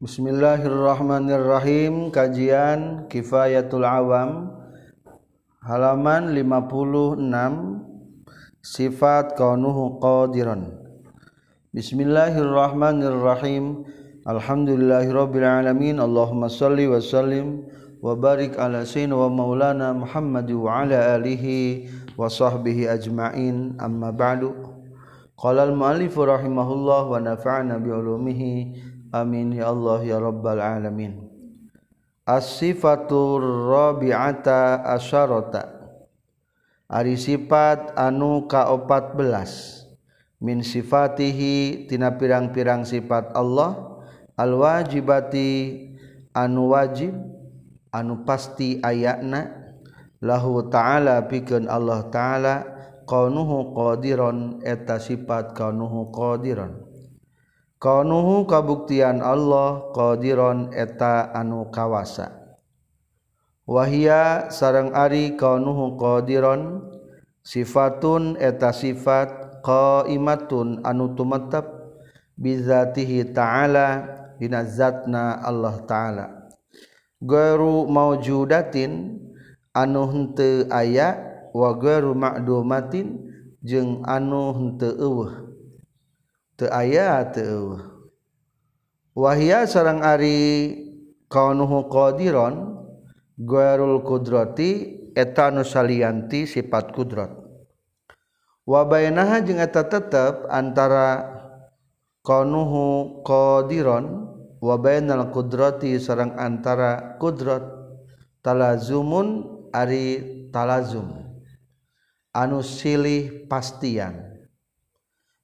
Bismillahirrahmanirrahim Kajian Kifayatul Awam Halaman 56 Sifat kaunuhu qadiran Bismillahirrahmanirrahim Alhamdulillahirrabbilalamin Allahumma salli wa sallim Wa barik ala sayyidina wa maulana Muhammad wa ala alihi wa sahbihi ajma'in Amma ba'du Qala al-muallifu rahimahullah wa nafa'na bi'ulumihi Amin ya Allah ya Rabbal alamin. As-sifatur rabi'ata asyarata. Ari sifat anu ka-14 min sifatihi tina pirang-pirang sifat Allah al-wajibati anu wajib anu pasti ayatna lahu ta'ala pikeun Allah ta'ala qaunuhu qadiron eta sifat qaunuhu qadiron Konuhu kabuktian Allah qadiron eta anu kawasa. Wahia sarang Ari kaunuhu qadiron sifatun eta sifat qaimatun anu tumetep bizatihi ta'ala dina zatna Allah ta'ala. Gairu maujudatin anu henteu aya wa gairu ma'dumatin jeung anu henteu eueuh. aya wahia seorang Ari kaunuhu qdiron guerul kudroti etanu salianti sifat kudrot. wabainaha jeung eta tetep antara kaunuhu qadiron wa bainal qudrati sareng antara kudrot talazumun ari talazum. Anu silih pastian.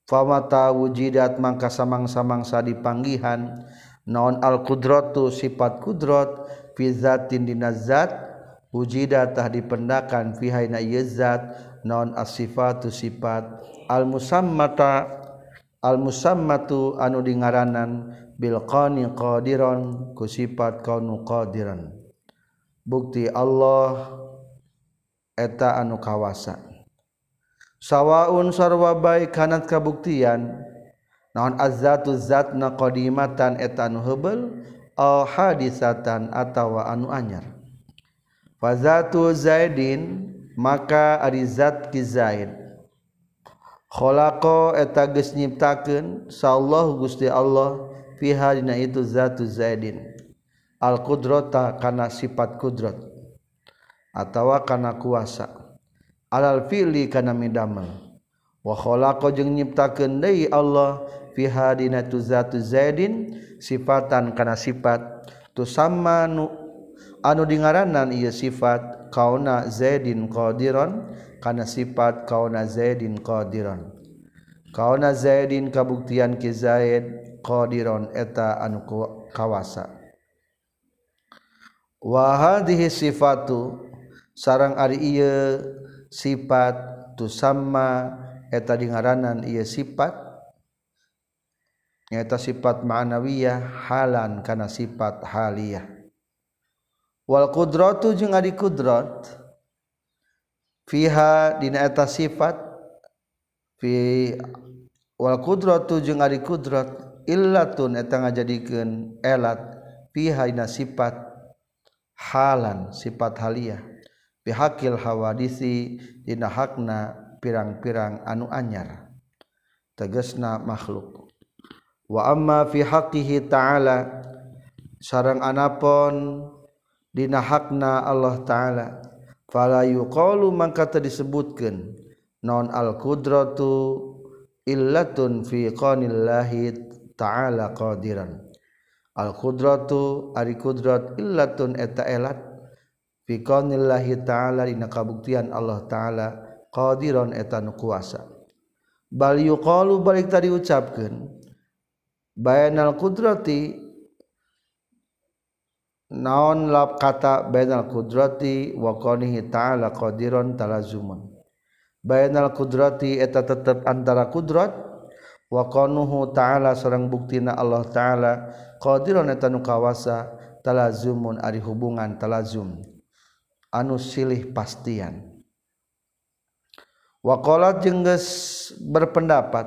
famata wujidat mangka samang-samangsa dipanggihan naon al qudratu sifat kudrat fi zatin dinazat wujidat tah dipendakan fi haina yazat naon as-sifatu sifat al musammata al musammatu anu dingaranan bil qani qadiran ku sifat kaunu qadiran. Bukti Allah eta anu kawasa. sawwaun sarwabai kanat kabuktian. Naon azzatu zat na qadimatan etan hebel al hadisatan atawa anu anyar. Fazatu zaidin maka ari zat ki zaid. Khalaqa eta geus nyiptakeun sallallahu gusti Allah fiha dina itu zatu zaidin. Al qudrata kana sifat qudrat atawa kana kuasa. alal fili kana midamel wa khalaqa jeung nyiptakeun deui Allah fi hadina tu zatu zaidin sifatan kana sifat. Tu sama nu anu dingaranan ieu sifat kauna zaidin qadiran kana sifat kauna zaidin qadiran. Kauna zaidin kabuktian ki zaid qadiran eta anu kawasa. Wa hadhihi sifatu sarang ari ieu sifat tu sama eta dingaranan ia sifat nyata sifat ma'nawiyah halan karena sifat haliyah. Wal kudratu jeung ari kudrat fiha dina eta sifat fi wal kudratu jeung ari kudrat illatun eta ngajadikeun elat fiha dina sifat halan sifat haliyah. pihakil hawadisi dina hakna pirang-pirang anu anyar. Tegesna makhluk. Wa amma fi haqqihi ta'ala sarang anapon dina hakna Allah ta'ala. Fala yuqalu mangka teu disebutkeun non al qudratu illatun fi qanillahi ta'ala qadiran. Al qudratu ari qudrat illatun eta elat fiqanillahi ta'ala dina kabuktian Allah ta'ala qadiron eta nu kuasa. Bal yuqalu balik tadi ucapkeun bayanal qudrati naon lap kata bayanal qudrati wa qaunihi ta'ala qadiron talazumun. Bayanal qudrati eta tetep antara kudrat wa qanuhu ta'ala sareng buktina Allah ta'ala qadiron eta nu kawasa talazumun ari hubungan talazum. anu silih pastian. Wakolat jengges berpendapat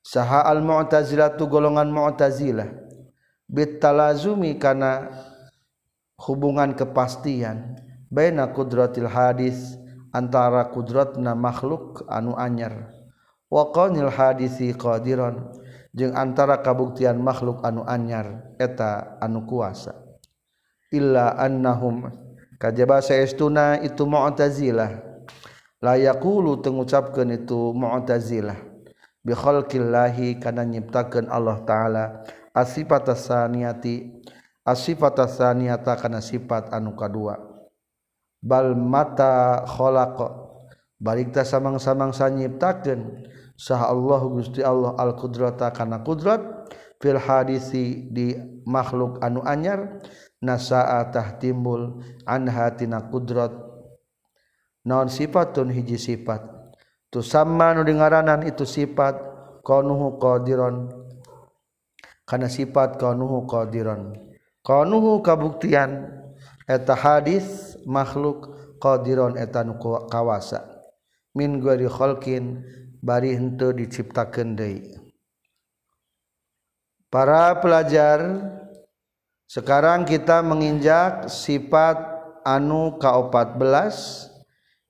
saha al mu'tazilah tu golongan mu'tazilah bitalazumi kana hubungan kepastian baina kudratil hadis antara kudratna makhluk anu anyar. Wa qanil hadisi qadiran jeung antara kabuktian makhluk anu anyar eta anu kuasa. Illa annahum kajaba saestuna itu mu'tazilah. La yaqulu tengucapkeun itu mu'tazilah. Bi bikhalqillahi kana nyiptakeun Allah taala. Asifat asaniyati asifat asaniyata kana sifat anu kadua. Bal mata khalaqa balik ta samang-samang sanyiptakeun sah Allah Gusti Allah al qudrata kana qudrat fil hadisi di makhluk anu anyar. nasaatah timbul anhatina kudrat. Naon sifatun hiji sifat? Tu sama nu dengaranan itu sifat konuhu qadiron. Kana sifat konuhu qadiron. Konuhu kabuktian eta hadis makhluk qadiron eta nu kawasa. Min gari khalqin bari henteu diciptakeun deui. Para pelajar sekarang kita menginjak sifat anu ka-14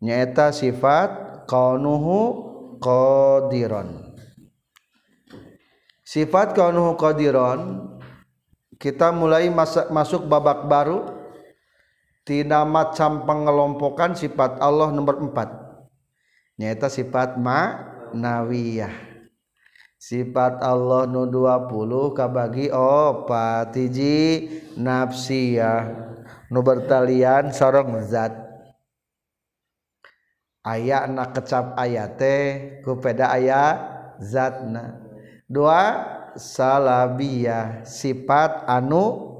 nyaeta sifat kaunuhu qadiron. Sifat kaunuhu qadiron kita mulai masuk, babak baru tidak macam pengelompokan sifat Allah nomor 4 nyata sifat ma nawiyah sifat Allah nu 20 kabagi opat. Hiji nafsiyah. Nu bertalian sorong zat. Ayat nak kecap ayate teh ku peda ayat zatna. Dua salabiyah. Sifat anu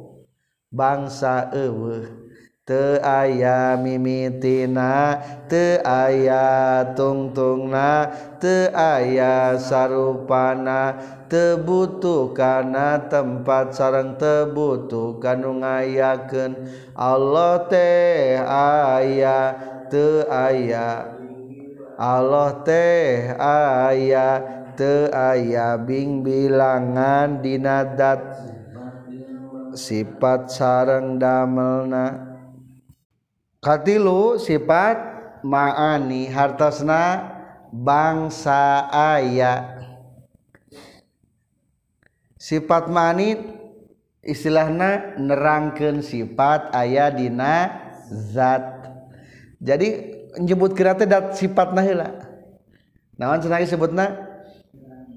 bangsa eueuh. te aya mimitina te aya tungtungna te aya sarupana tebutuh kana tempat sarang tebutuh kanu ngayakeun Allah teh aya te aya Allah teh aya te aya bing bilangan dinadat sifat sarang damelna. katilu sifat maani hartosna bangsa aya. Sifat maani istilahnya nerangkan sifat ayah dina zat. Jadi nyebut kira teh dat sifatna heula. Naon cenah disebutna?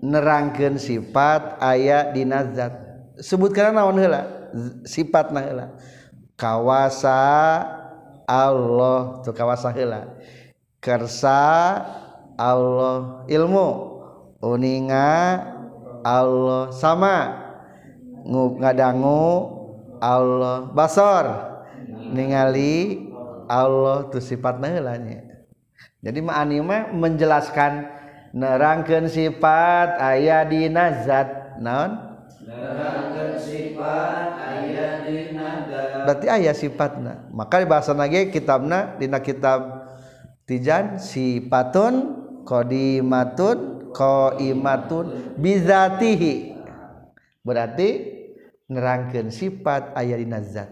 Nerangkeun sifat aya dina zat. Sebut karena naon heula? Sifatna heula. Kawasa Allah tu kawasa heula. kersa Allah ilmu uninga Allah sama. Ngadangu Allah basor. Ningali Allah tu sifat heulanya jadi ma'ani anima menjelaskan nerangkan sifat ayah dina zat naon? berarti ayah sifatna maka di bahasa nage kitabna dina kitab tijan sifatun qadimatun qaimatun bizatihi. Berarti nerangkeun sifat aya dina zat.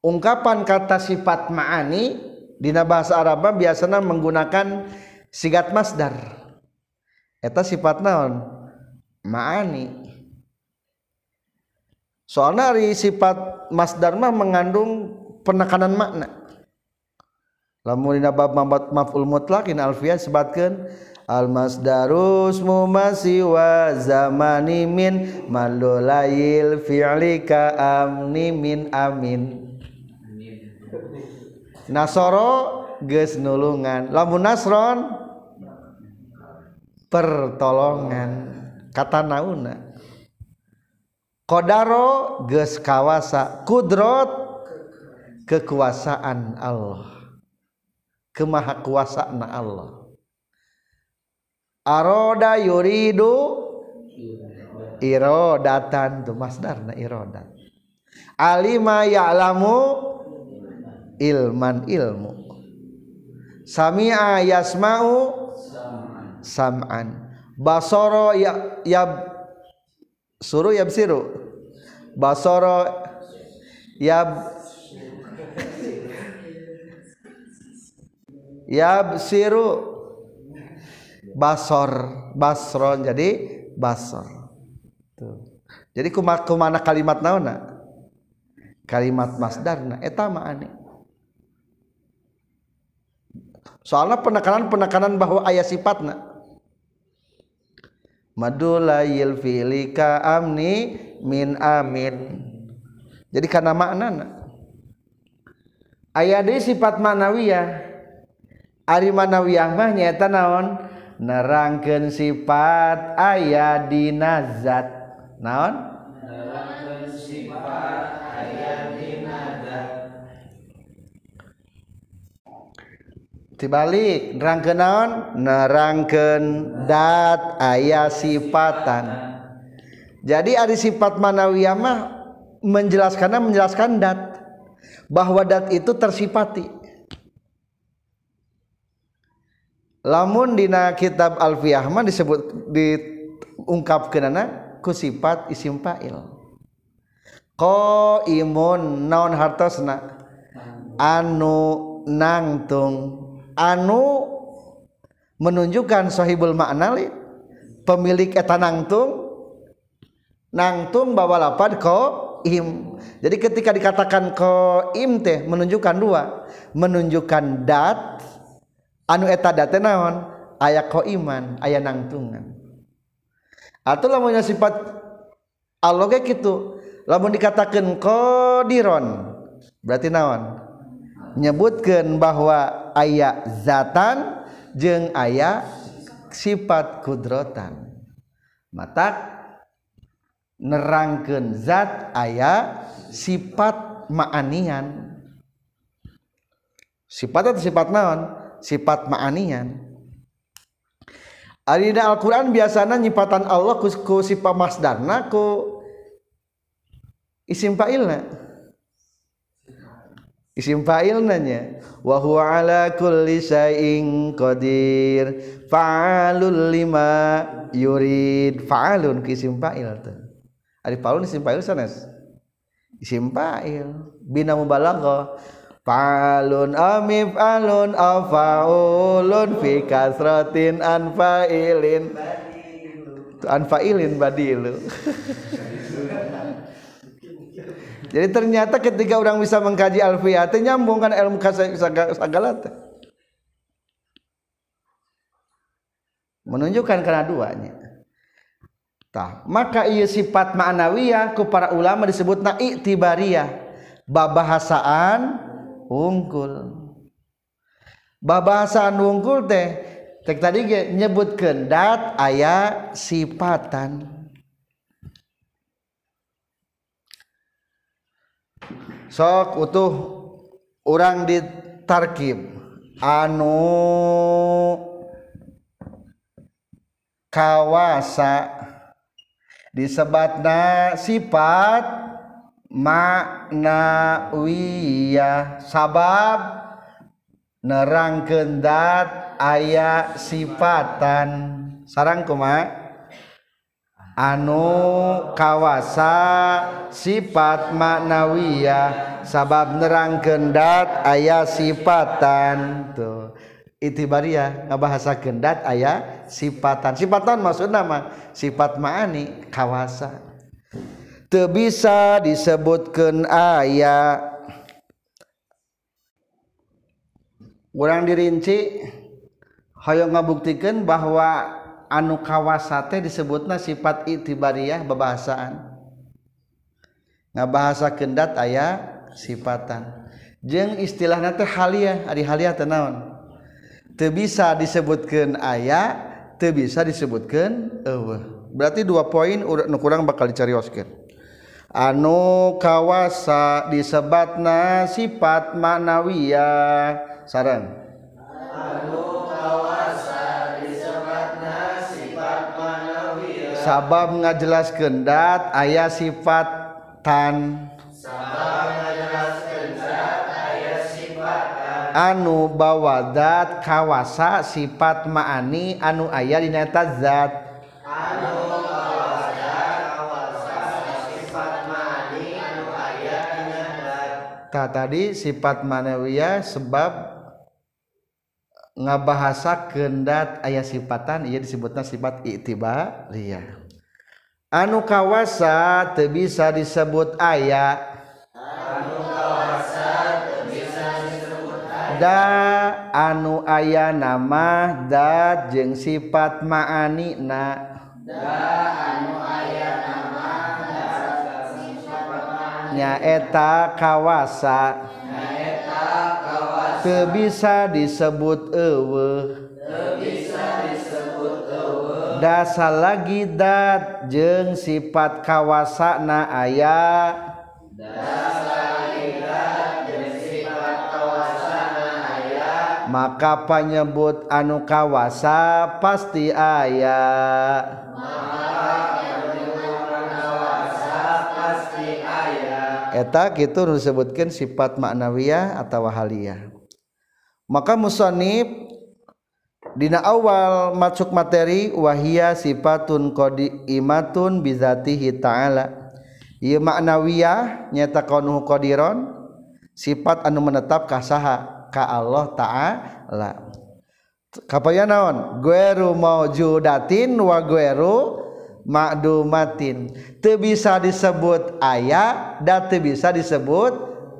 Ungkapan kata sifat ma'ani dina bahasa Arab biasanya menggunakan sigat masdar. Eta sifat naon ma'ani. Soalnya dari sifat masdar mah mengandung penekanan makna. Lamun dina bab maf'ul mutlaq in alfiyah sebatkeun al masdarus mumasi wa zamani min malulayil fi'li ka amni min amin. Nasoro geus nulungan. Lamun nasron pertolongan kata nauna kodaro ges kawasa kudrot kekuasaan Allah kemahakuasaan Allah. Aroda yuridu irodatan tu masdarna irodat. Alima ya'lamu ilman ilmu. Sami'a yasma'u sam'an basoro ya ya suruh ya siru basoro ya ya siru basor basron jadi basor. Jadi kuma kumana kalimat naona kalimat masdarna eta ma'ani soalnya penekanan-penekanan bahwa ayat sifatna madulail filika amni min amin. Jadi karena makna ayat dari sifat manawiyah ari manawiyah mah nyata naon? Nerangkeun sifat ayat dina zat. Naon? Nerangkeun sifat dibalik nerangkeun naon? Nerangkeun dat ayat sifatan jadi ada sifat manawiyah mah menjelaskannya menjelaskan dat. Bahwa dat itu tersifati. Lamun dina kitab alfiyah mah disebut diungkapkeun ku sifat isim fa'il. Qaimun naon hartosna? Anu nangtung anu menunjukkan Sohibul makna pemilik eta nangtung nangtung bawa lapad ko im. Jadi ketika dikatakan ko im teh menunjukkan dua. Menunjukkan dat anu eta dat naon? Aya ko iman aya nangtungan. Atau lamunnya sifat Allah kayak gitu lamun dikatakan kodiron berarti naon? Nyebutkan bahwa aya zatan jeung aya sifat kudrotan. Mata nerangkan zat aya sifat ma'anian. Sifat atau sifat naon? Sifat ma'anian. Adina Al-Quran biasanya nyipatan Allah ku, ku sifat masdarna ku isim fa'ilna. Isim fa'il nanya. Wa huwa ala kulli syai'in qadir. Fa'alul lima yurid. Fa'alun ki isim fa'il tuh ari fa'alun isim fa'il sanes? Isim fa'il. Bina mubalaghah. Fa'alun amif alun afaulun fi kasratin an fa'ilin. An fa'ilin badilu jadi ternyata ketika orang bisa mengkaji alfiyah teh nyambung kan ilmu segala teh. Menunjukkan karena duanya. Tah maka ia sifat ma'nawiyah ku para ulama disebut na i'tibariyah. Babahasaan unggul. babahasaan unggul teh tek tadi nyebutkeun dat aya sifatan. sok utuh orang ditarkib. Anu kawasa disebatna sifat maknawiyah. Sabab nerang kendat ayah sifatan. Sarang kuma anu kawasa sifat maknawiyah sabab nerang kendat ayah sifatan. Tuh. Itibariah bahasa kendat ayah sifatan. Sifatan maksud nama sifat ma'ani kawasa. Teu bisa disebutkan ayah kurang dirinci hoyong ngabuktikan bahwa anu kawasate disebutna sifat itibariyah bebahasaan nggak bahasa kendat aya sifatan. Jeng istilah nanti haliah ada haliah tenawan te bisa disebutkan ayah te bisa disebutkan ewe berarti dua poin udah kurang bakal dicarioskan anu kawasa disebatna sifat manawiyah. Sarang sabab ngajelas kendat ayah sifat tan. Anu bawadat kawasa sifat maani anu ayah dina eta zat. Anu bawadat kawasa sifat maani anu ayah dina zat tadi sifat manawiyah sebab ngabahasa kendat ayah sifatan ia disebutnya sifat ittibariyah anu kawasa teu bisa disebut aya. Da anu aya nama dat jeung sifat maani na nyaeta kawasa. Teu bisa disebut ewe dasa lagi dat jeung sifat kawasana aya. Maka penyebut anu kawasa pasti ayah eta gitu disebutkan sifat maknawiyah atau wahaliyah maka musonib Dina awal masuk materi wahia sifatun kodi imatun bizatihi ta'ala. Ia maknawiyah nyata konuh kodiron Sifat anu menetap kasaha ka Allah ta'ala. Kapaya naon? Gueru maujudatin wa gueru makdumatin Teu bisa disebut ayah dan teu bisa disebut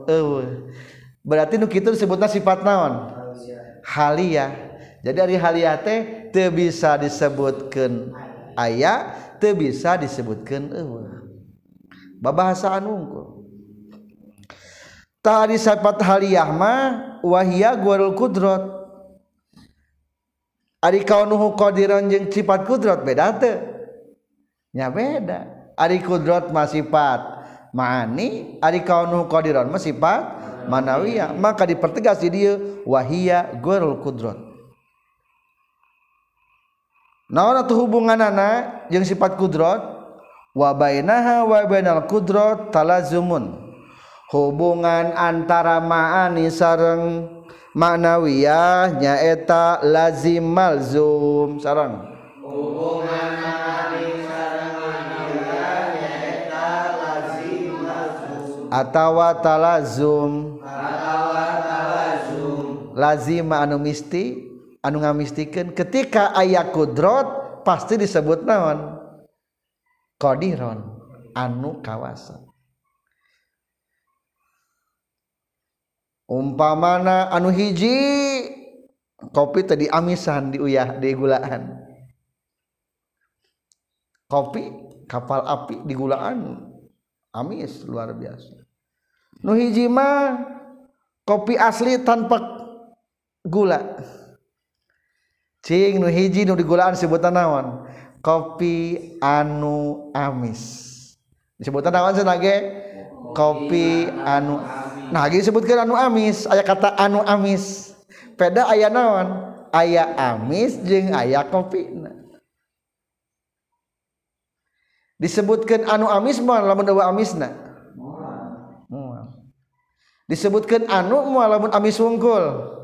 ewe Berarti nu kitu disebutna sifat naon? Haliyah jadi dari haliah teh teu bisa disebutkeun aya teu bisa disebutkeun eueuh. Babahasaan unggul tadi sifat haliyah mah wahia guarul kudrat ari kaunuhu qadiran jeung sifat kudrat beda teu nya beda. Ari kudrat mah sifat maani ari kaunuhu qadiran mah sifat manawiyah maka dipertegas di dieu wahia gwarul kudrat naon atau hubungan anak yang sifat kudrot? Wabainaha wabainal kudrot talazumun. Hubungan antara ma'ani sarang maknawiyah nyaeta lazim malzum sarang hubungan ma'ani sarang maknawiyah nyaeta lazim malzum atawa talazum. Atawa talazum. Lazim anu misti? anu ngamistikeun ketika aya kudrat pasti disebut naon? Qadiron anu kawasa. umpamana anu hiji kopi tadi amisan di uyah di gulaan kopi kapal api di gulaan amis luar biasa. Nu hiji mah kopi asli tanpa gula. Cing nu hiji nu di gulaan sebutan naon kopi anu amis. Disebutan naon senage kopi anu nah lagi disebutkan anu amis. Aya kata anu amis. Peda aya naon? Aya amis jeung aya kopi. Disebutkan anu amis mah lamun dawa amisna. Disebutkan anu mah lamun amis wungkul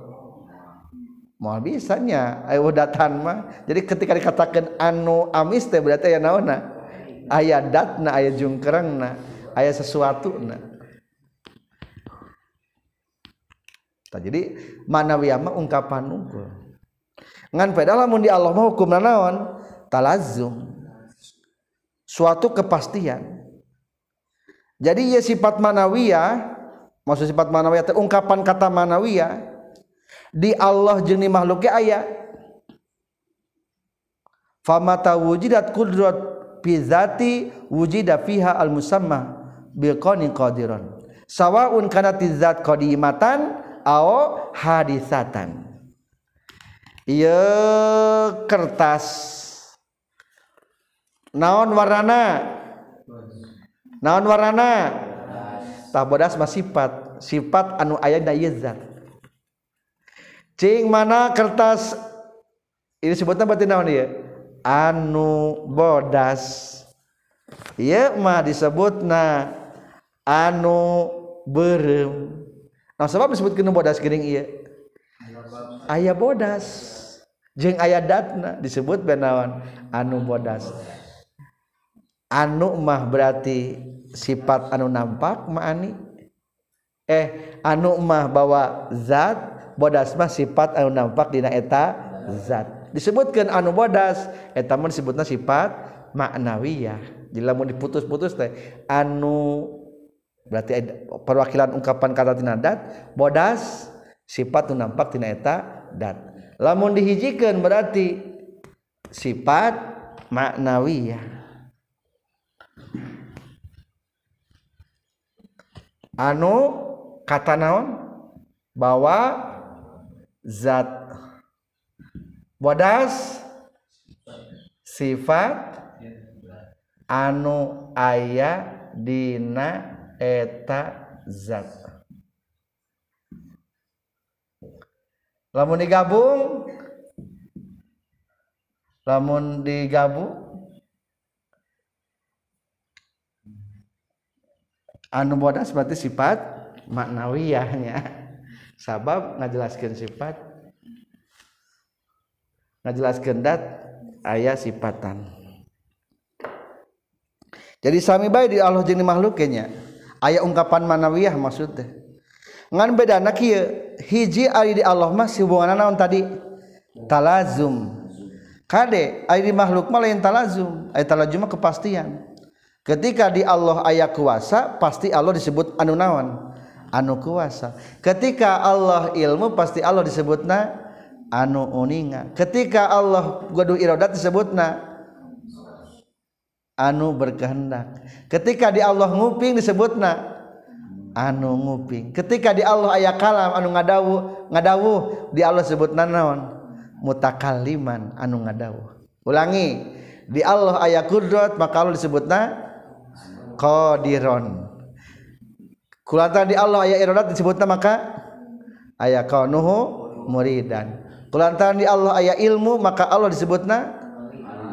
mau bisanya ayo datan mah. Jadi ketika dikatakan anu amis teh berarti aya naonna aya datna aya jungkerengna aya sesuatu na. Jadi manawiyah mah ungkapan unggul ngan pada lamun di Allah mah hukum naon? Talazum. Suatu kepastian. Jadi ya sifat manawiyah maksud sifat manawiyah ungkapan kata manawiyah di Allah jeung di makhluknya aya. Famata wujidat qudrat fi zati wujida fiha al musamma bil qani qadiran. Sawaun kana tizat qadimatan aw hadisatan. Ieu kertas. Naon warnana naon warnana tah bodas mah sifat. Sifat anu aya da ieu zat. cing mana kertas? Ini sebutnya berarti naon ya anu bodas. Iya mah disebutna anu berem. Nah sebab disebut kena bodas gering iya. Ayah bodas. Jeng ayah datna disebut benawan anu bodas. Anu mah berarti sifat anu nampak ma'ani eh anu mah bawa zat bodasmah sifat anu nampak dina eta zat. Disebutkan anu bodas eta disebutnya sifat maknawiyah. Jadi lamun diputus-putus teh anu berarti perwakilan ungkapan kata tina dat bodas sifat anu nampak tina eta dat. Lamun dihijikan berarti sifat maknawiyah. Anu kata naon? Bahwa zat bodas sifat anu aya dina eta zat. Lamun digabung? Lamun digabung? Anu bodas berarti sifat maknawiyahnya sabab ngajelaskan sifat ngajelaskan dat ayah sifatan. Jadi sami baik di Allah jadi makhluknya ayat ungkapan manawiyah maksudnya ngan beda nak hiji ari di Allah mah hubungan naon tadi? Talazum. Kade ari di makhluk mah lain talazum ay talazum mah kepastian. Ketika di Allah ayah kuasa pasti Allah disebut anu naon? anu kuasa. Ketika Allah ilmu pasti Allah disebutna anu uninga. Ketika Allah gaduh irodat disebutna anu berkehendak. Ketika di Allah nguping disebutna anu nguping. Ketika di Allah ayat kalam anu ngadawu ngadawu di Allah sebutna naon? Mutakaliman anu ngadawu ulangi di Allah ayat kudrat maka Allah disebutna qadiron. kulantaran di Allah aya iradat disebutna maka aya kaunuhu muridan. Kulantaran di Allah aya ilmu maka Allah disebutna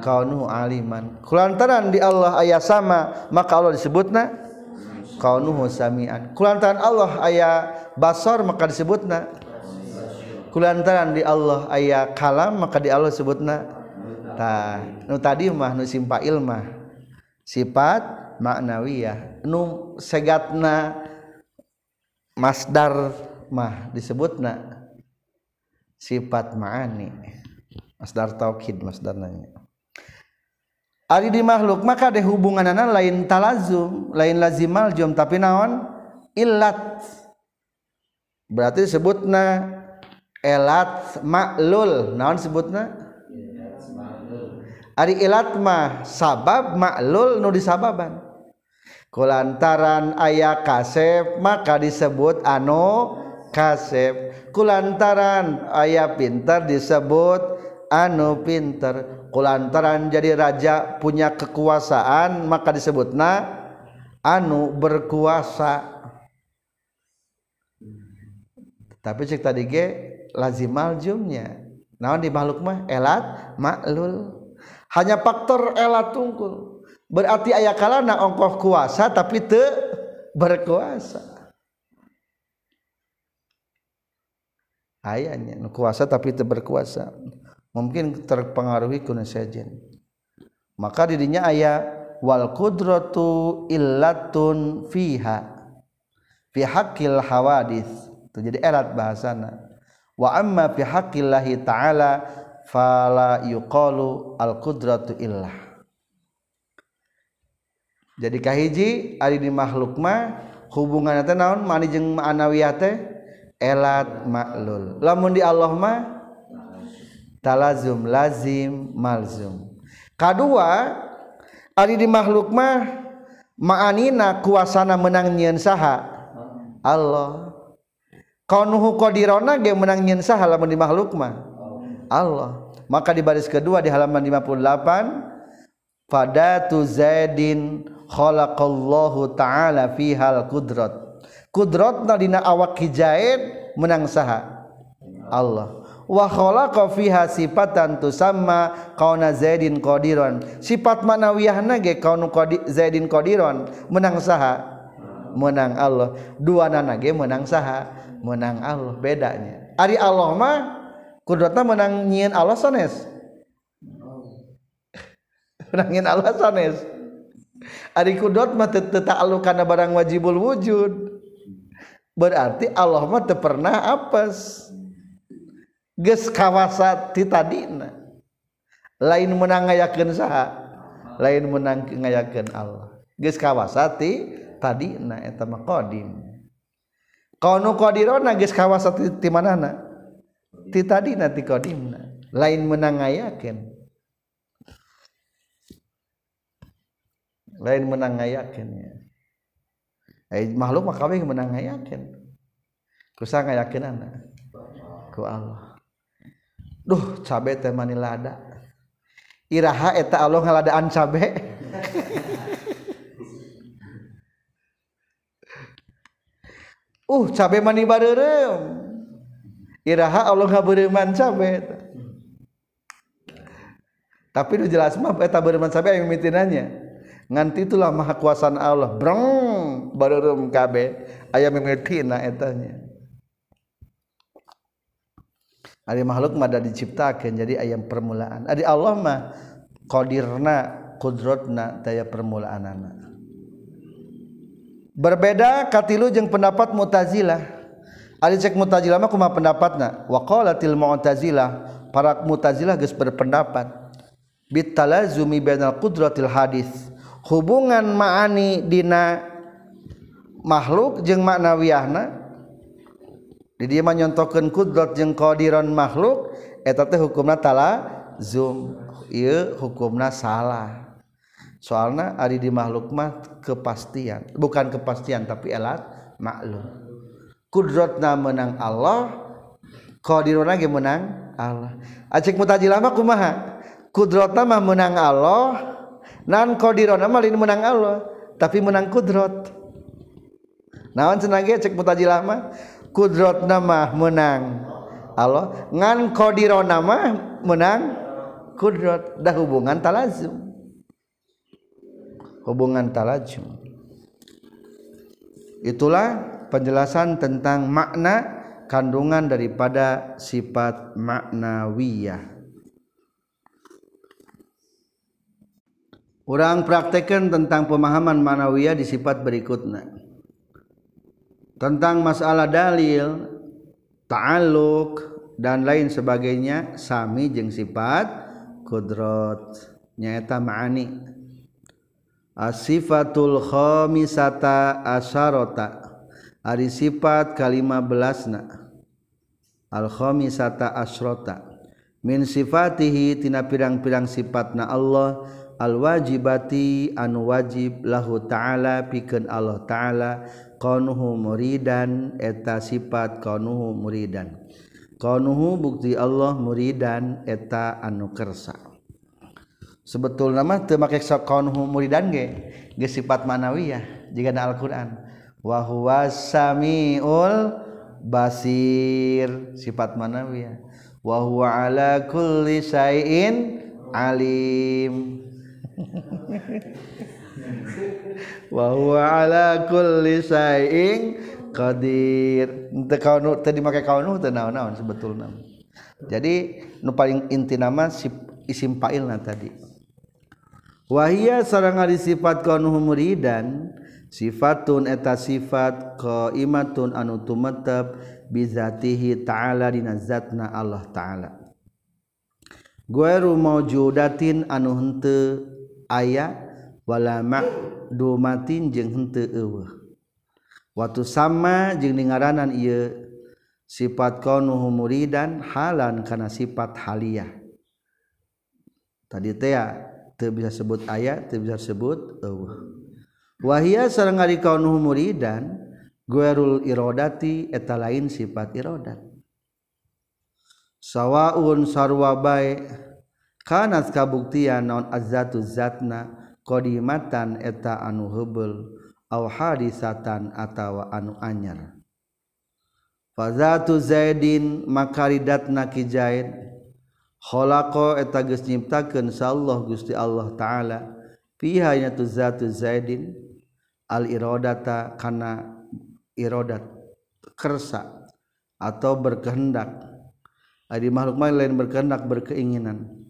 kaunuhu aliman. Kulantaran di Allah aya sama maka Allah disebutna kaunuhu samian. Kulantaran Allah aya basar maka disebutna kulantaran di Allah aya kalam maka di Allah disebutna ta. Nu tadi mah nu simpa ilmah. Sifat maknawiyah. Nu segatna masdar mah disebutna sifat ma'ani. Masdar taukid masdar nanya. Ari di makhluk maka ada hubunganana lain talazum lain lazimal jom tapi naon? Illat berarti disebutna elat maklul naon sebutna Ari ilat mah sabab maklul nu disababan kulantaran ayah kasep maka disebut anu kasep. Kulantaran ayah pintar disebut anu pintar kulantaran jadi raja punya kekuasaan maka disebut na anu berkuasa. Tapi cek tadi ge lazimal jumnya naon di makhluk mah? Elat maklul. Hanya faktor elat tungkul berarti ayah kalana ongkoh kuasa tapi te berkuasa. Ayahnya kuasa tapi te berkuasa. Mungkin terpengaruhi kuna sejen. Maka dirinya ayah wal kudratu illatun fiha fi haqqil itu jadi erat bahasana. Wa amma fi ta'ala fala yuqalu al qudratu illah jadi kahiji ari di makhluk mah hubungan teh naon? Mani jeung ma'nawiyah teh elat maklul lamun di Allah mah talazum lazim malzum. Kadua ari di makhluk mah ma'anina kuasana menang nyeun saha? Allah. Kaunuhu qadirona ge menang nyeun saha lamun di makhluk mah? Allah. Maka di baris kedua di halaman 58 pada tu zaidin khalaqallahu ta'ala fihal kudrat. Kudratna dina awak hijaid menang saha? Allah. Wa khalaqa fiha sifatan tusamma kauna zaidin qadiran. Sifat manawiyahna ge kaunu zaidin qadiran menang saha? Menang Allah. Dua nana ge menang saha? Menang Allah bedanya. Ari Allah mah kudratna menang nyieun Allah sanes kurangin Allah sanes ari kudot mah teu taaluk kana barang wajibul wujud. Berarti Allah mah teu pernah apes. Geus kawasa ti tadina. Lain menang ngayakeun saha? Lain menang ngayakeun Allah. Geus kawasa ti tadina eta mah qadim. Qanu qadirona geus kawasa ti manana ti tadina ti qadimna lain menang ngayakeun. Lain menang ngayakeun ya. Makhluk maka menang yakin. Kusa yakin anak ku Allah. Duh cabe teh mani lada iraha eta Allah ngaladaan cabe. Uh cabe mani bareureum iraha Allah ngabeureman cabe. Tapi nu jelas mah eta beureman cabe aya mitinanya nganti itulah maha kuasaan Allah breng barurum kabe ayam mimitina etanya Ari makhluk mah diciptakan jadi ayam permulaan. Ari Allah mah qadirna kudrotna daya permulaan anak. Berbeda katilu jeung pendapat Mu'tazilah. Ari cek Mu'tazilah mah kumaha pendapatna? Wa qalatil Mu'tazilah para Mu'tazilah geus berpendapat bitalazumi bainal qudratil hadis hubungan maani dina makhluk jeung makna maknawiyahna di dia menyontohkan kudrat jeung qadiran makhluk eta teh hukumna talazum. Ieu hukumna salah. Soalna ari di makhluk mah kepastian bukan kepastian tapi elat maklum. Kudratna menang Allah qadirona ge menang Allah. Acik mutajilah mah kumaha? Kudratna mah menang Allah nan qadirona mah lain menang Allah tapi menang kudrat naon cenah ge? Cek mutajilah mah kudratna mah menang Allah. Ngan qadirona mah menang kudrat dah hubungan talazum. Hubungan talazum. Itulah penjelasan tentang makna kandungan daripada sifat maknawiyah Orang praktekkan tentang pemahaman manawiyah di sifat berikutnya. Tentang masalah dalil, ta'aluk dan lain sebagainya sami jeng sifat kudrat nyata ma'ani. Asifatul khamisata asyarota ari sifat kalima belasna al khamisata asyrota min sifatihi tina pirang-pirang sifatna Allah al-wajibati anu wajib lahu ta'ala pikeun Allah ta'ala. Qanuhu muridan eta sifat qanuhu muridan. Qanuhu bukti Allah muridan eta anu kersa. Sebetulna mah teu make qanuhu muridan ge ge sifat manawiyah jika ada Al-Qur'an. Wa huwa samiul basir sifat manawiyah. Wa huwa ala kulli syai'in alim. wa ala kulli saing qadir. Teu kaunu teu dimake kaunu teu naon-naon sebetulna. Jadi nu paling inti nama si isim fa'ilna tadi. Wahia sareng ari sifat kaunu muridan sifatun eta sifat qaimatun anu tumetep bizatihi ta'ala dina zatna Allah ta'ala. Gueru maujudatin anu henteu ayawalamakdumatin jeung waktu sama jeung dengaran ia sifat kaunuhu muridan halan karena sifat haliah. Tadi teh teu bisa sebut ayat teu bisa sebut eueuh. Wahia sareng ari kaunuhu muridan guerul irodati eta lain sifat irodat. Sawwaun sarwa bae. kanas kabuktian non azatu zatna qdimatan eta anu hebel aw hadisatan atawa anu anyar. Fazatu zaidin makaridatna ki zaid khalaqa eta geus nyiptakeun Allah Gusti Allah taala piha nya tu zatu zaidin al iradata kana iradat kersa atau berkehendak. Adi makhluk lain berkehendak berkeinginan.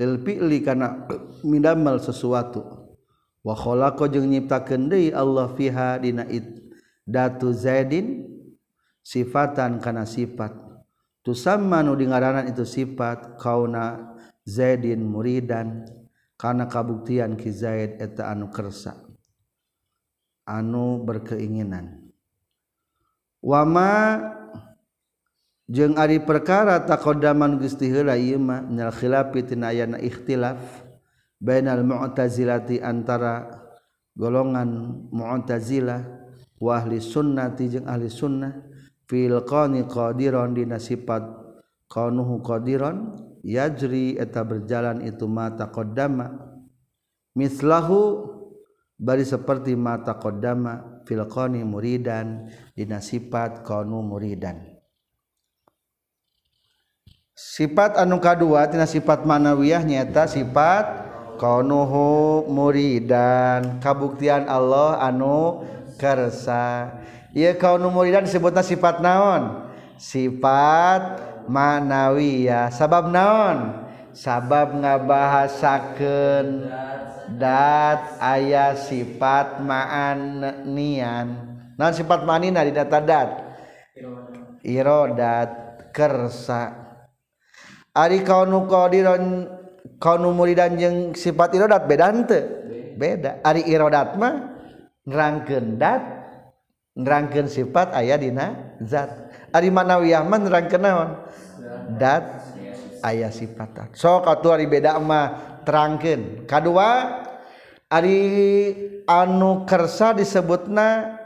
ilfi'li kana mindamel sesuatu. Wa khalaqa jeung nyiptakeun deui Allah fiha dina it datu zaidin sifatan kana sifat. Tusamma nu dingaranan itu sifat kauna zaidin muridan kana kabuktian ki zaid eta anu kersa anu berkeinginan. Wama jeung ari perkara taqaddaman Gusti heula ieu mah nyal khilafi tina ayana ikhtilaf bainal mu'tazilati antara golongan mu'tazilah wa ahli sunnati jeung ahli sunnah fil qani qadiron dina sifat qanuhu qadiron yajri eta berjalan itu mata qaddama mislahu bari seperti mata qaddama fil qani muridan dina sifat qanu muridan sifat anu kadua tina sifat manawiyah nyata sifat kaunuhu muridan. Kabuktian Allah anu kersa. Ia kaunu muridan disebutnya sifat naon? Sifat manawiyah. Sabab naon? Sabab ngabahasakeun dat ayah sifat ma'anian. Naon sifat ma'anina di data dat. Irodat. Kersa. Ari kaunu qadiron kaunu muridan jeung sifat irodat beda henteu. Beda. Ari irodat mah nerangkeun dat nerangkeun sifat aya dina zat. Ari manawiyah mah nerangkeun naon? Dat aya sifat dat. So katuh ari beda mah terangkeun. Kadua ari anu kersa disebutna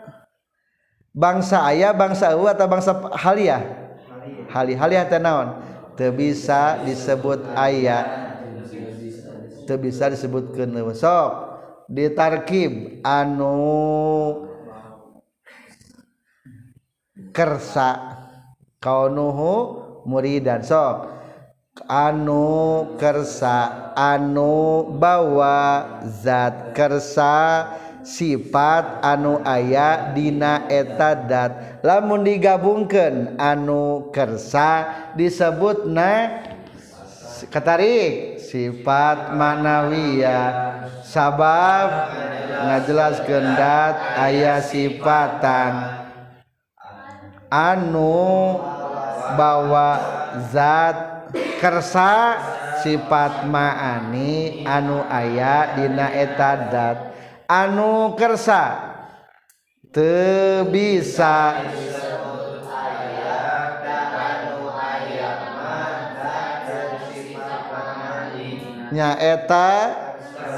bangsa ayah bangsa eueuh atau bangsa haliah? Haliah. Haliah teh naon? Bisa disebut ayat. Bisa disebut kesok ditarkib anu kersa. Kaunuhu muridan sok. Anu kersa. Anu bawa. Zat kersa sifat anu aya dina etadat lamun digabungkan anu kersa disebut na katarik sifat manawiyah sabab ngajelas gendat ayah sifatan anu bawa zat kersa sifat maani anu aya dina etadat anu kersa. Te bisa nyaeta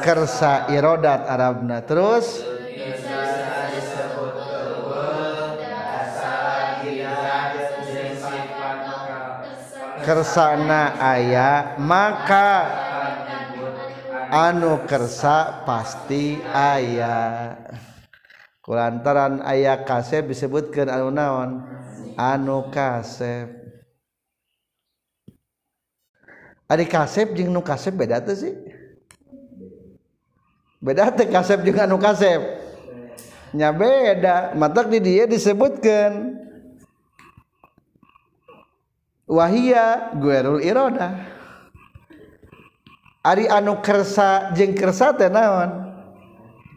kersa irodat Arabna. Terus? Kersana ayah maka anu kersa pasti ayah kulantaran ayah kasep disebutkan anu naon? Anu kasep. Ari kasep jeung nu kasep beda teh sih? Beda teh kasep jeung anu kasep. Nya beda. Matak di dia disebutkan wahia guerul irodah. Ari anu kersa jeung kersa teh naon?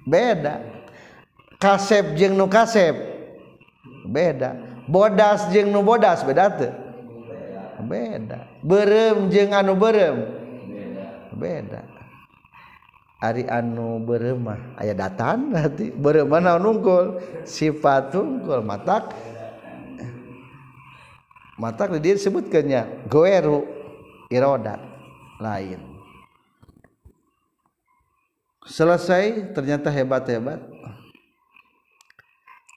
Beda. Kasep jeung nu kasep. Beda. Bodas jeung nu bodas beda teh. Beda. Berem jeung anu berem. Beda. Ari anu beremah aya datan nanti beremah naon unggul? Sifat unggul matak. Matak dia disebutkannya goeru iroda lain. Selesai ternyata hebat-hebat.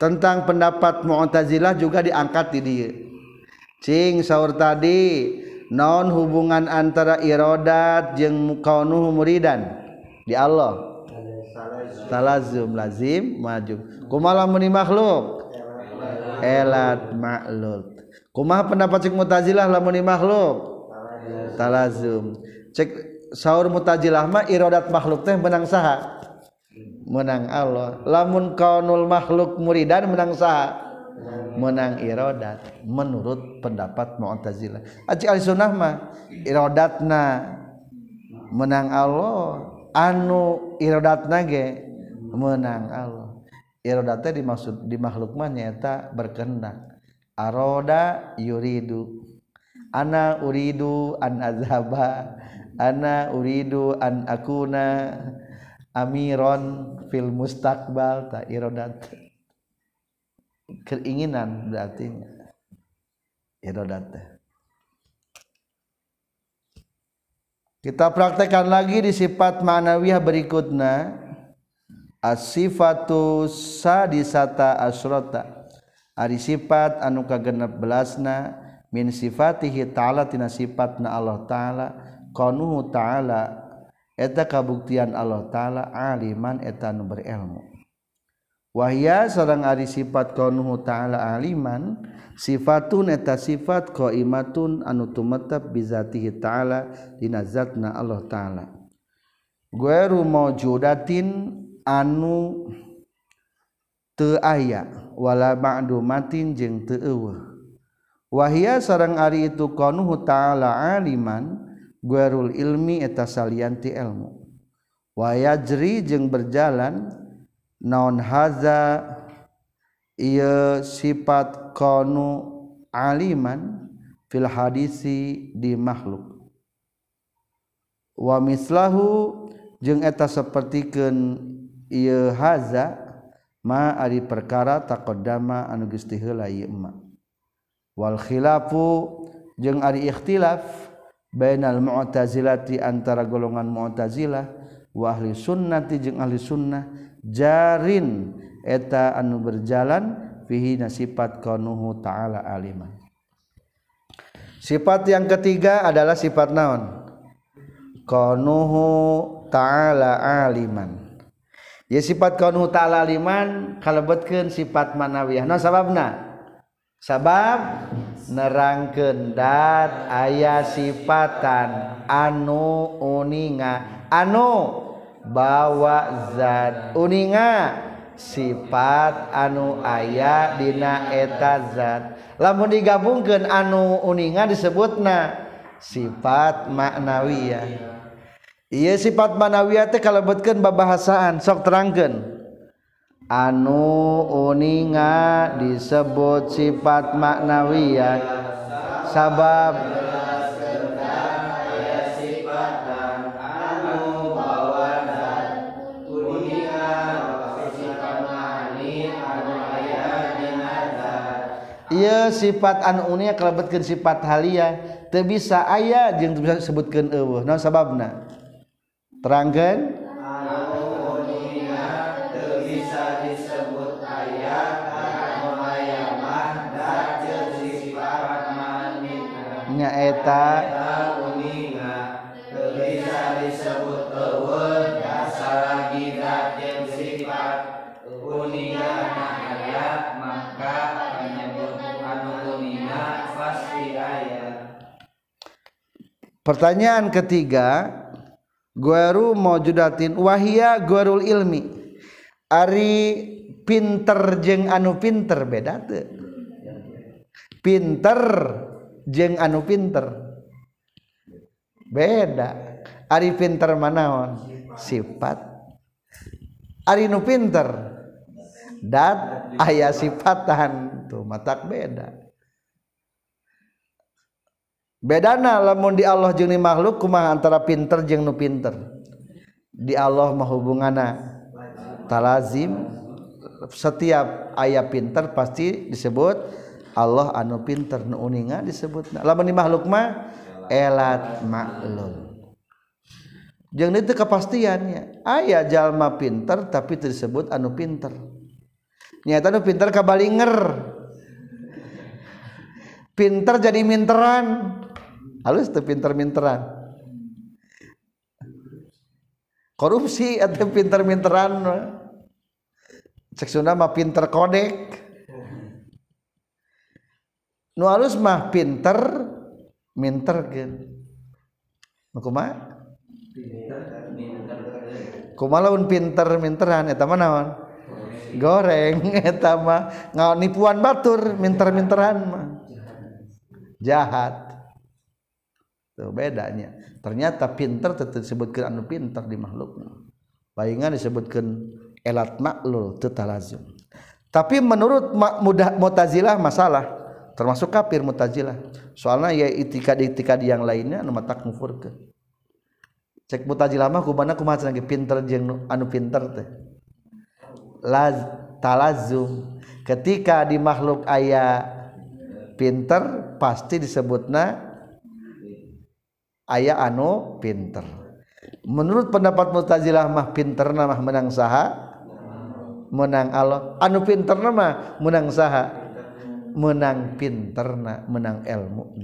Tentang pendapat Mu'tazilah juga diangkat di dia. Cing sahur tadi non hubungan antara irodat jeung kaunuhu muridan di Allah. Talazum lazim maju. Kumaha muni makhluk? Elat maklul kumaha pendapat cik mutazilah lamun makhluk? Talazum. Cek sahur mutajilah mah irodat makhluk teh menang saha? Menang Allah. Lamun kaunul makhluk muridan menang saha? Menang irodat. Menurut pendapat mu'tazilah aji ahli sunnah mah irodatna menang Allah. Anu irodatna ge menang Allah. Irodatnya dimaksud di makhluk mah nyata berkehendak. Aroda yuridu. Ana uridu an azhaba. Ana uridu an akuna amiron fil mustaqbal ta irodat. Keinginan berarti irodat. Kita praktekkan lagi di sifat ma'nawiyah berikutnya. As-sifatu sadisata asrota. Ari sifat anu kagenep belasna min sifatihi ta'ala tina sifatna Allah ta'ala qanuhu ta'ala eta kabuktian Allah ta'ala aliman eta nu berilmu. Wahya sareng ari sifat qanuhu ta'ala aliman sifatun eta sifat qaimatun anu tumetep bizatihi ta'ala dina zatna Allah ta'ala. Gueru maujudatin anu teu aya wala ma'dumatin jeung teu eueuh wahya sareng ari itu qanuhu ta'ala aliman guarul ilmi eta salianti ilmu. Wayajri jeung berjalan naon haza ia sifat konu aliman fil hadisi di makhluk. Wa mislahu jeung eta sapertikeun ieu haza ma ari perkara taqaddama anu geus tiheula ieu ma wal khilafu jeung ari ikhtilaf bainal mu'tazilati antara golongan mu'tazilah wa ahli sunnati jeung ahli sunnah jarin eta anu berjalan fihi sifat kaunuhu ta'ala aliman sifat yang ketiga adalah sifat naon? Kaunuhu ta'ala aliman. Ya sifat kaunuhu ta'ala aliman kalebetkeun sifat manawiyah. No sababna? sabab nerangken dat ayah sifatan anu uninga. Anu bawa zat uninga. Sifat anu aya dina eta zat. Lamun digabungkan anu uninga disebutna sifat maknawiyah. Iya sifat maknawiyah teh kalebetkeun babahasaan sok terangkeun. Anu uninga disebut sifat maknawiyah sabab Iya sifat anu unia kalebetkeun sifat halia teu bisa aya jeung disebutkeun eueuh. Naon sababna? terangkan nyaeta uninga bisa disebut eueun lagi jeung sifat uninga aya maka menyebut anu uninga pasti aya Pertanyaan ketiga Guaru maujudatin wahia guarul ilmi. Ari pinter jeng anu pinter beda tuh pinter jeng anu pinter. Beda. Ari pinter manaon sifat. Ari nu pinter. Dan ayah sifatan. Tuh matak beda. Bedana lamun di Allah jeung di makhluk kumaha antara pinter jeung nu pinter? Di Allah mah hubunganna talazim. Setiap ayah pinter pasti disebut Allah anu pinter nu uninga disebut lamun di makhluk mah elat maklum. Jeung itu kepastiannya. Ayat jalma pinter tapi disebut anu pinter. Nyata anu pinter kabalinger. Pinter jadi minteran. Halus tuh pinter-minteran korupsi atau pinter-minteran cek mah pinter kodek nu alus mah pinter minterkeun nu kumaha? Kumaha lamun pinter minteran eta mah naon? Goreng eta mah. Nipuan batur minter-minteran mah. Jahat. Tuh, bedanya. Ternyata pinter tetap disebutkan anu pinter di makhluknya bayangan disebutkan elat maklul tetalazum tapi menurut mudah mutazilah masalah. Termasuk kafir mutazilah. Soalnya ya itikad itikad yang lainnya anu matak ke cek mutazilah mah kubana kumaha lagi pinter jeung anu pinter teh. Laz talazum. Ketika di makhluk ayah pinter pasti disebutna ayah anu pinter. Menurut pendapat mutazilah mah pinter mah menang saha? Menang Allah. Anu pinter nama menang saha menang pinterna menang ilmu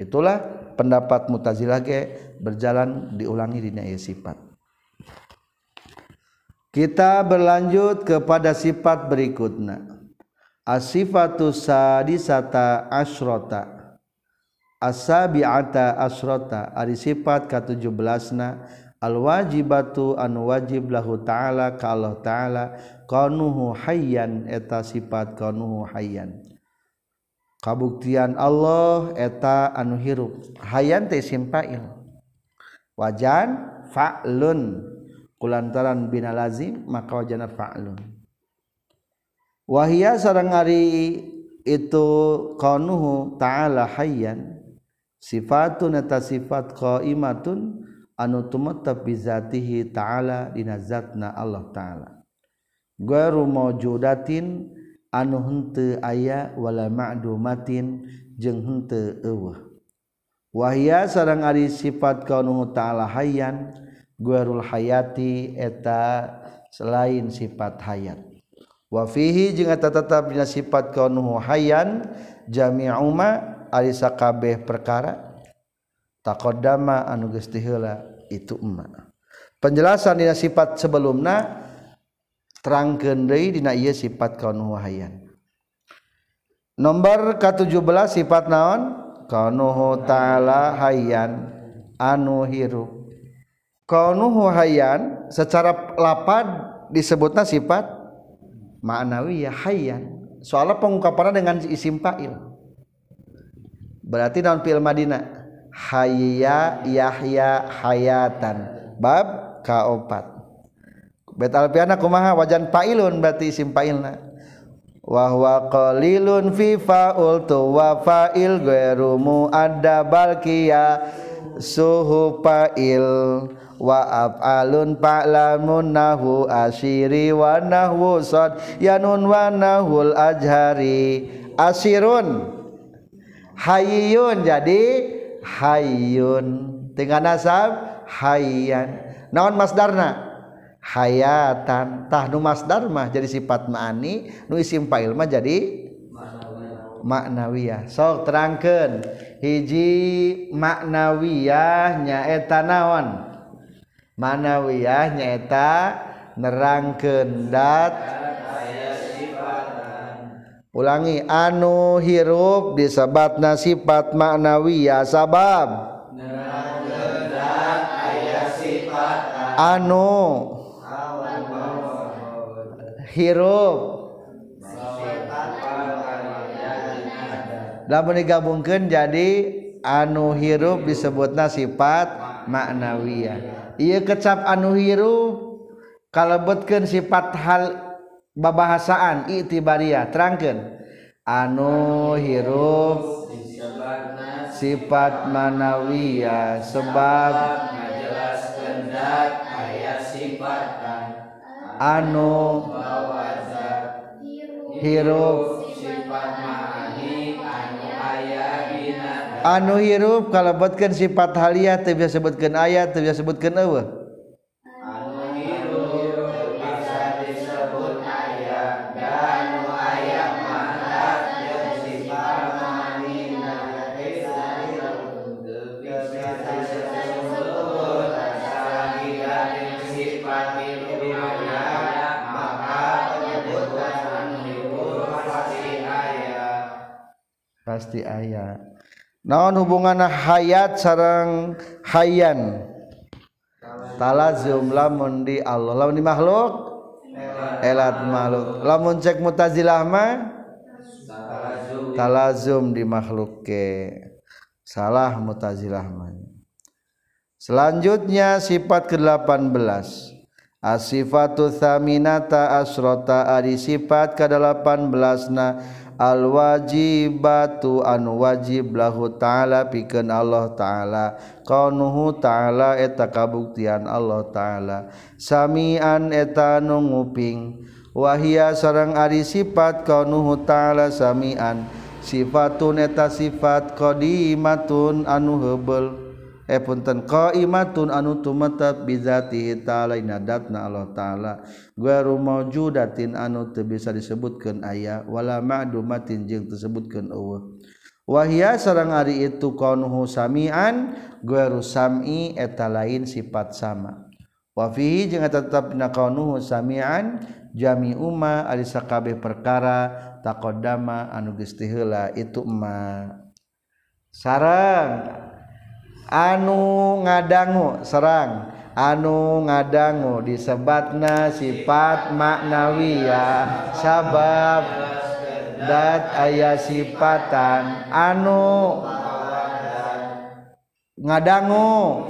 itulah pendapat mutazilah ge berjalan diulangi di ayat sifat. Kita berlanjut kepada sifat berikutnya. Asifatu sadisata asyrota asabi'ata asyrota ari sifat ke-17 na alwajibatu anu wajib lahu ta'ala ka Allah ta'ala. Qanuhu hayyan eta sifat qanuhu hayyan. Kabuktian Allah eta anu hirup. Hayyan teh simpail wajan fa'lun. Kulantaran bina lazim maka wajana fa'lun. Wahia sareng ari itu qanuhu ta'ala hayyan. Sifatun eta sifat qaimatun. anu tumetep bizatihi ta'ala dinazatna Allah ta'ala. Gharu mawjudatin anu hente aya wala ma'dumatin jeung hente eueuh. Wahya sareng ari sifat kaunu ta'ala hayyan ghairul hayati eta selain sifat hayat. Wa fihi jeung eta tetep dina sifat kaunu hayyan jami'uma ari sakabeh perkara. Takodama anu geus itu emak. Penjelasan dina sifat sebelumna terangkeun deui dina ieu sifat kaun wahayan nomor ke-17 sifat naon? Kaunuhu ta'ala hayyan anu hirup. Kaunuhu hayyan secara lapad disebutnya sifat ma'nawi ya hayyan. Soalnya pengungkapannya dengan isim fa'il. Berarti daun fi'il madinah? Hayya yahya hayatan. Bab kaopat betal piana kumaha? Wajan pailun berarti isim pailna wa huwa qalilun fi fa'ul tu wa fa'il ghairu mu'addabal kiya. Suhu fa'il wa af'alun fa'lamun nahu asyiri wa nahwu sad. Yanun wa nahul ajhari. Asirun. Hayyun. Jadi Hayun. Tinggal nasab Hayyan naon masdarna? Hayatan. Tahnu masdar mah jadi sifat ma'ani nu isim fa'il mah jadi maknawiyah sok terangkan hiji maknawiyah nyaeta naon? Maknawiyah nyaeta nerangkeun dat ulangi anu hirup disebatna sifat maknawiya sabab. Anu. Hirup. Lamun digabungkeun jadi anu hirup disebutna sifat maknawiyah ieu kecap anu hirup kalebetkeun sifat hal babahasaan itibariyah terangkan anu hirup sifat manawiyah sebab sifat anu hirup anu hirup kalau buatkan sifat haliah teu sebutkan ayat teu sebutkan eueuh. Pasti ayat naon hubungan hayat sarang hayan talazum lamun di Allah. Lamun di makhluk? Elat makhluk. Lamun cek mutazilah mah? Talazum di makhluk ke salah mutazilah mah. Selanjutnya sifat ke-18 asifatu thaminata asrota. Ari sifat ke-18 na alwajibatu anu wajib lahu ta'ala pikeun Allah ta'ala. Qanuhu ta'ala eta kabuktian Allah ta'ala. Samian eta nu nguping. Wahia sareng ari sifat qanuhu ta'ala samian. Sifatun eta sifat qadimatun anu heubeul Eh, punten. Qaimatun anu tumetat bizatihi ta'ala inadatna Allah ta'ala. Gharu mawjudatin anu teu bisa disebutkeun aya wala ma'dumatin jeung disebutkeun eueuh. Wahia sareng ari itu kaunuhu samian gharu sam'i eta lain sifat sama. Wa fihi jeung eta tetepna kaunuhu samian jami umma ari sakabeh perkara taqaddama anu geus itu ma. Sareng! anu ngadanggu Serang. Anu ngadanggu disebatna sifat maknawiyah sabab dat ayah sifatan anu ngadanggu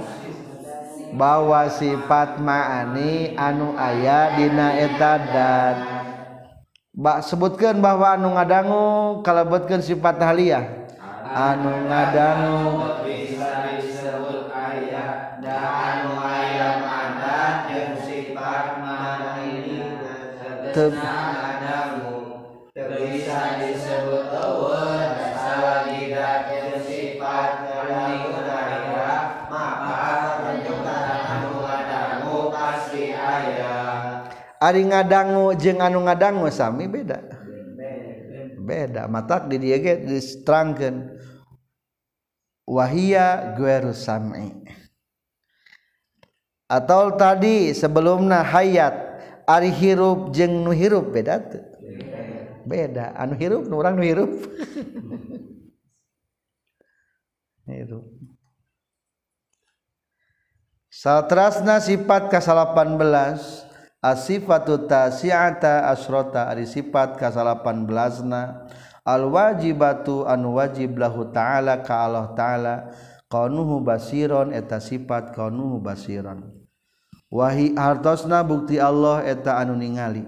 bahwa sifat ma'ani anu ayah dina etadat Mbak sebutkan bahwa anu ngadangu kalebetkan sifat haliyah anu ngadanu. Bisa disebut ayah. Dan anu ayam mada yang sifat mana ini sebetulnya adamu bisa disebut awal salah tidak yang sifat dari udara maka penyebutan anu ngadanu pasti ayah. Ari ngadangu jeung anu ngadangu sami beda. Beda, matak di dieu ge diterangkeun wahia gueru sami atau tadi sebelumna hayat Ari hirup jeng nu hirup beda tuh beda. Anu hirup nu orang nu hirup. Hirup. Satrasna sifat ke-18 asifatu tasi'ata asrota ari sifat ke-18 al alwajibatu anu wajib lahu ta'ala ka Allah ta'ala. Kaunuhu basiron eta sifat kaunuhu basiron. Wahi hartosna bukti Allah eta anu ningali.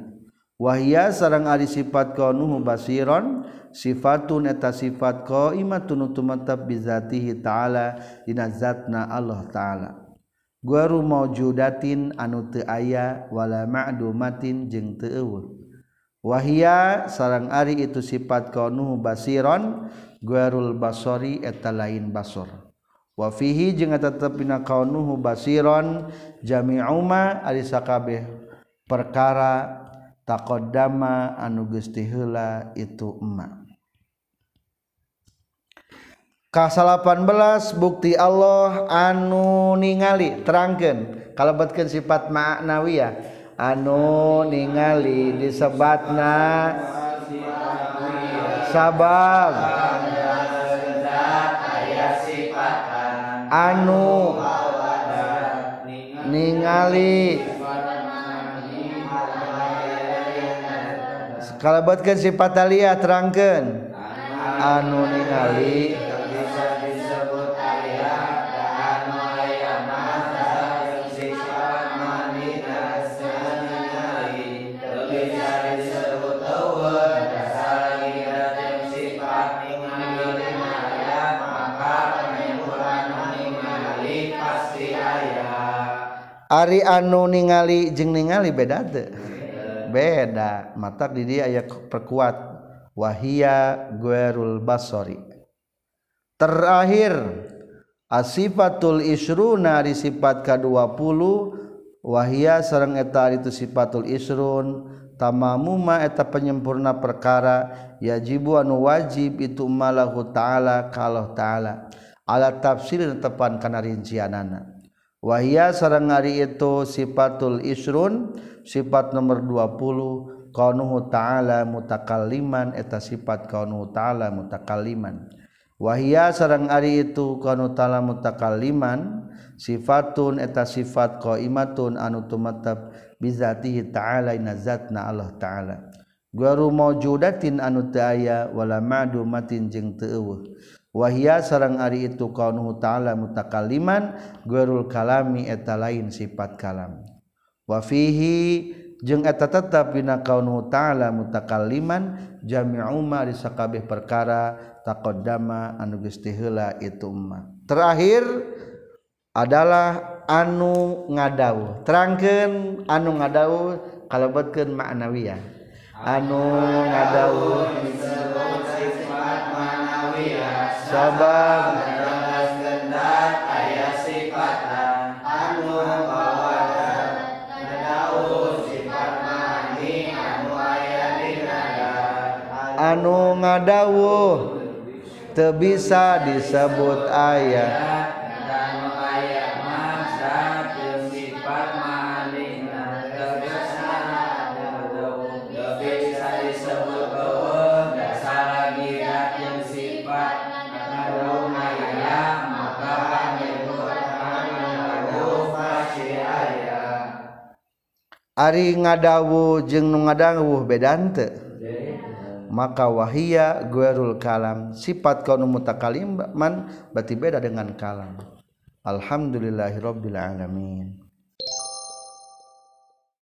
Wahia sarang ari sifat qanuhu basiron sifatun eta sifat qaimatun tumatab bizatihi ta'ala dinazatna Allah ta'ala. Guru maujudatin anu teu aya wala ma'dumatin jeung teu eueuh wahia sarang Ari itu sifat kaunuh basiron guarul basori eta lain basor. Wafihi jeung eta tepina kaunuhu basiron jami'uma ari sakabeh perkara taqaddama anu geus heula itu emak. Kasalapan belas bukti Allah anu ningali terangkan kalabatkan sifat ma'nawiyah. anu ningali disebatna sabab. Anu ningali kalebetkan sifat alia terangkan anu ningali Ari anu ningali jeng ningali beda de beda. Mata di dia aya perkuat. Wahia guerul basori. Terakhir asifatul isruna di sifat ke-20 wahia sareng eta itu sifatul isrun. Tamamuma eta penyempurna perkara. Yajibu anu wajib itu malahu ta'ala kalau ta'ala. Ala tafsir tepan kana rincianana Wahia sarang ari itu sifatul isrun sifat nomor 20 kaunuhu ta'ala mutakalliman eta sifat kaunuhu ta'ala mutakalliman Wahia sarang ari itu kaunuhu ta'ala mutakalliman sifatun eta sifat qaimatun anu tumatab bizatihi ta'ala inazatna Allah ta'ala. Guru maujudatin anu teu wala ma'dumatin jeung teu eueuh. wahia sarang ari itu kaunuhu ta'ala mutakaliman guerul kalami eta lain sifat kalam. Wafihi jeung eta tetap bina kaunuhu ta'ala mutakaliman jami'u ma di perkara taqaddama anu geus heula itu umma. Terakhir adalah anu ngadau terangkeun anu ngadau kalebetkeun ma'nawiyah anu ngadau sabab leres gendat aya sifatan anu kawasan nadau sifat mani anu aya di anu ngadawuh teu bisa disebut ayat Ari ngadawu jeung nu ngadawuh bedante maka wahia guerul kalam. Sifat kaum mutakaliman berarti beda dengan kalam. Alhamdulillahirabbil alamin.